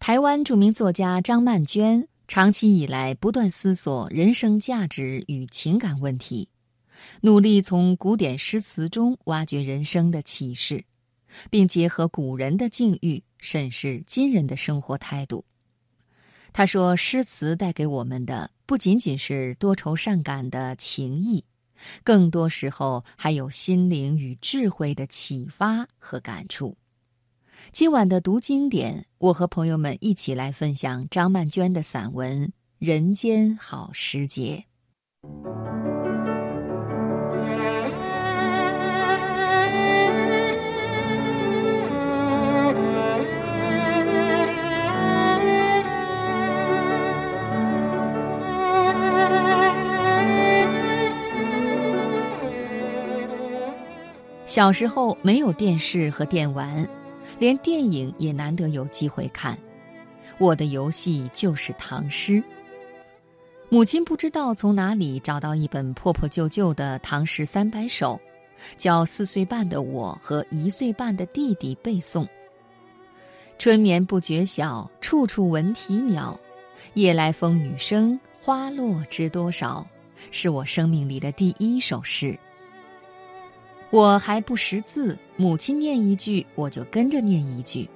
台湾著名作家张曼娟长期以来不断思索人生价值与情感问题，努力从古典诗词中挖掘人生的启示，并结合古人的境遇审视今人的生活态度。他说：“诗词带给我们的不仅仅是多愁善感的情谊，更多时候还有心灵与智慧的启发和感触。”今晚的读经典，我和朋友们一起来分享张曼娟的散文《人间好时节》。小时候没有电视和电玩。连电影也难得有机会看，我的游戏就是唐诗。母亲不知道从哪里找到一本破破旧旧的《唐诗三百首》，教四岁半的我和一岁半的弟弟背诵。春眠不觉晓，处处闻啼鸟。夜来风雨声，花落知多少。是我生命里的第一首诗。我还不识字，母亲念一句，我就跟着念一句，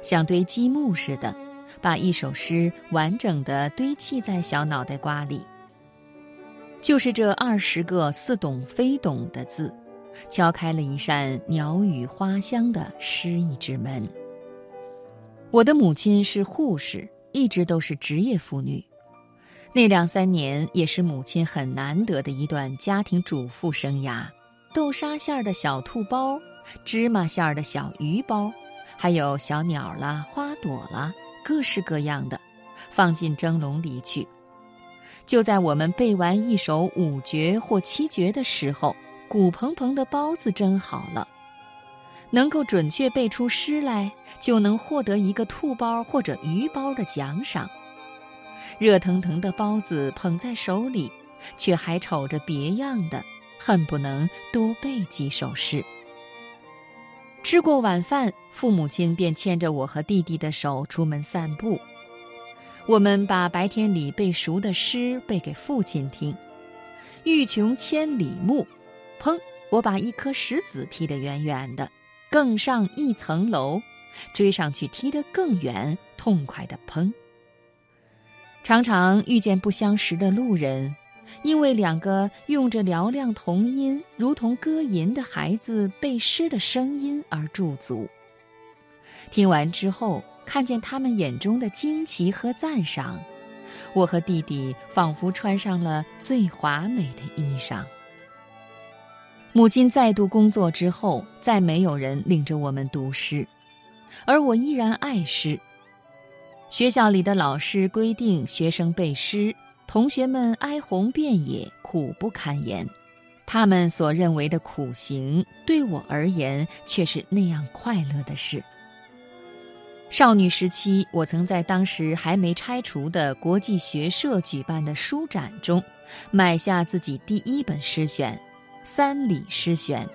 像堆积木似的，把一首诗完整的堆砌在小脑袋瓜里。就是这二十个似懂非懂的字，敲开了一扇鸟语花香的诗意之门。我的母亲是护士，一直都是职业妇女，那两三年也是母亲很难得的一段家庭主妇生涯。豆沙馅儿的小兔包，芝麻馅儿的小鱼包，还有小鸟啦、花朵啦，各式各样的，放进蒸笼里去。就在我们背完一首五绝或七绝的时候，鼓蓬蓬的包子蒸好了。能够准确背出诗来，就能获得一个兔包或者鱼包的奖赏。热腾腾的包子捧在手里，却还瞅着别样的。恨不能多背几首诗。吃过晚饭，父母亲便牵着我和弟弟的手出门散步。我们把白天里背熟的诗背给父亲听：“欲穷千里目，砰！我把一颗石子踢得远远的，更上一层楼，追上去踢得更远，痛快的砰！”常常遇见不相识的路人。因为两个用着嘹亮童音、如同歌吟的孩子背诗的声音而驻足。听完之后，看见他们眼中的惊奇和赞赏，我和弟弟仿佛穿上了最华美的衣裳。母亲再度工作之后，再没有人领着我们读诗，而我依然爱诗。学校里的老师规定学生背诗。同学们哀鸿遍野，苦不堪言。他们所认为的苦行，对我而言却是那样快乐的事。少女时期，我曾在当时还没拆除的国际学社举办的书展中，买下自己第一本诗选《三李诗选》，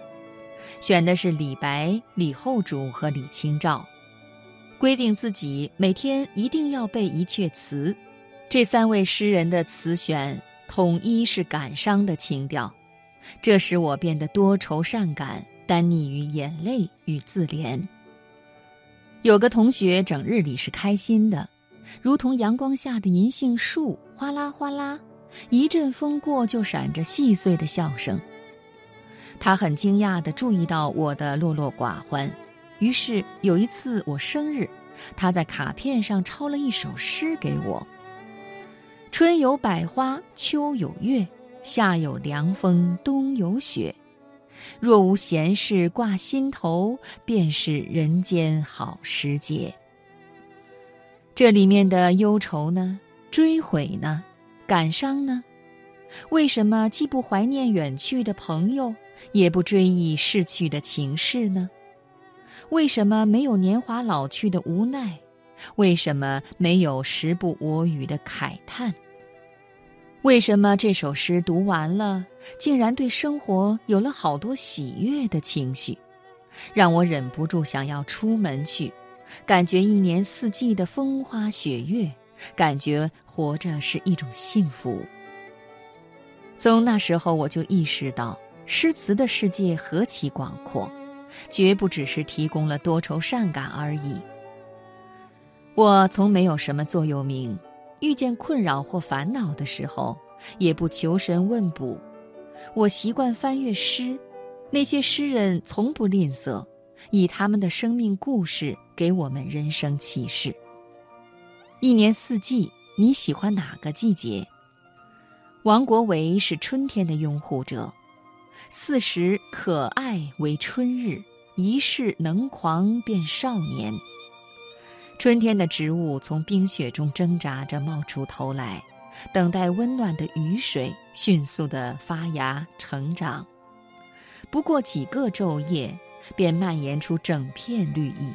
选的是李白、李后主和李清照，规定自己每天一定要背一阙词。这三位诗人的词选统一是感伤的情调，这使我变得多愁善感，单溺于眼泪与自怜。有个同学整日里是开心的，如同阳光下的银杏树，哗啦哗啦，一阵风过就闪着细碎的笑声。他很惊讶地注意到我的落落寡欢，于是有一次我生日，他在卡片上抄了一首诗给我。春有百花，秋有月，夏有凉风，冬有雪。若无闲事挂心头，便是人间好时节。这里面的忧愁呢？追悔呢？感伤呢？为什么既不怀念远去的朋友，也不追忆逝去的情事呢？为什么没有年华老去的无奈？为什么没有时不我与的慨叹？为什么这首诗读完了，竟然对生活有了好多喜悦的情绪，让我忍不住想要出门去，感觉一年四季的风花雪月，感觉活着是一种幸福。从那时候，我就意识到，诗词的世界何其广阔，绝不只是提供了多愁善感而已。我从没有什么座右铭，遇见困扰或烦恼的时候，也不求神问卜。我习惯翻阅诗，那些诗人从不吝啬，以他们的生命故事给我们人生启示。一年四季，你喜欢哪个季节？王国维是春天的拥护者，四时可爱为春日，一世能狂便少年。春天的植物从冰雪中挣扎着冒出头来，等待温暖的雨水，迅速地发芽成长。不过几个昼夜，便蔓延出整片绿意。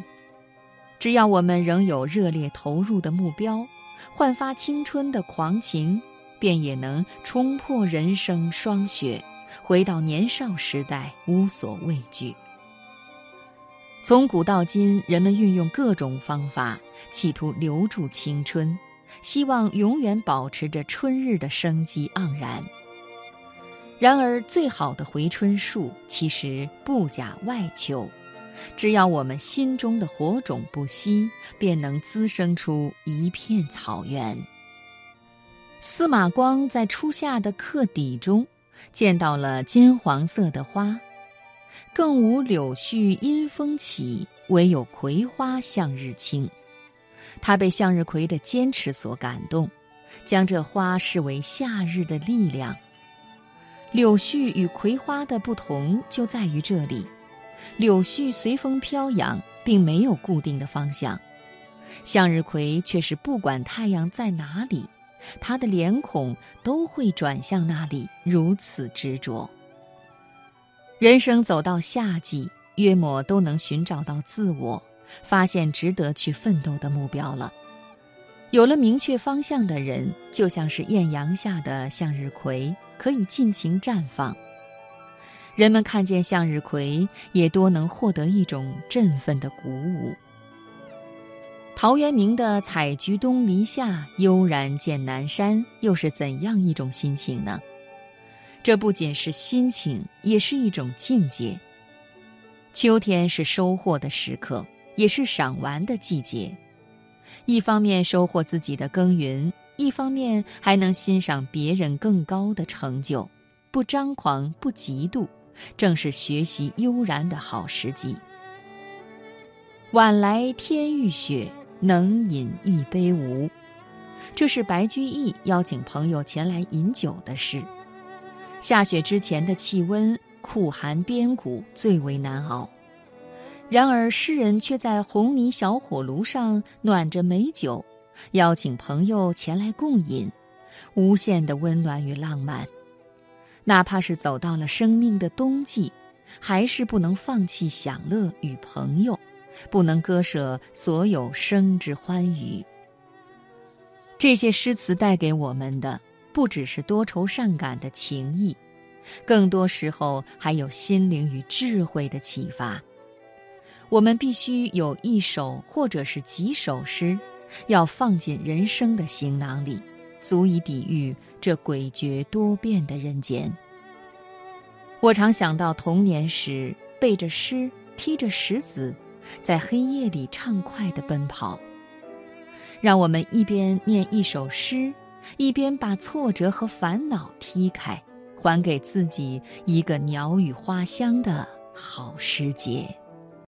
只要我们仍有热烈投入的目标，焕发青春的狂情，便也能冲破人生霜雪，回到年少时代，无所畏惧。从古到今，人们运用各种方法，企图留住青春，希望永远保持着春日的生机盎然。然而，最好的回春术其实不假外求，只要我们心中的火种不熄，便能滋生出一片草原。司马光在初夏的客邸中，见到了金黄色的花。更无柳絮因风起，唯有葵花向日倾。他被向日葵的坚持所感动，将这花视为夏日的力量。柳絮与葵花的不同就在于这里：柳絮随风飘扬，并没有固定的方向；向日葵却是不管太阳在哪里，它的脸孔都会转向那里，如此执着。人生走到夏季，约莫都能寻找到自我，发现值得去奋斗的目标了。有了明确方向的人，就像是艳阳下的向日葵，可以尽情绽放。人们看见向日葵，也多能获得一种振奋的鼓舞。陶渊明的“采菊东篱下，悠然见南山”，又是怎样一种心情呢？这不仅是心情，也是一种境界。秋天是收获的时刻，也是赏玩的季节。一方面收获自己的耕耘，一方面还能欣赏别人更高的成就，不张狂，不嫉妒，正是学习悠然的好时机。晚来天欲雪，能饮一杯无？这是白居易邀请朋友前来饮酒的事。下雪之前的气温酷寒边谷，最为难熬。然而诗人却在红泥小火炉上暖着美酒，邀请朋友前来共饮，无限的温暖与浪漫。哪怕是走到了生命的冬季，还是不能放弃享乐与朋友，不能割舍所有生之欢愉。这些诗词带给我们的。不只是多愁善感的情谊，更多时候还有心灵与智慧的启发。我们必须有一首或者是几首诗，要放进人生的行囊里，足以抵御这诡谲多变的人间。我常想到童年时背着诗，踢着石子，在黑夜里畅快地奔跑。让我们一边念一首诗。一边把挫折和烦恼踢开，还给自己一个鸟语花香的好时节。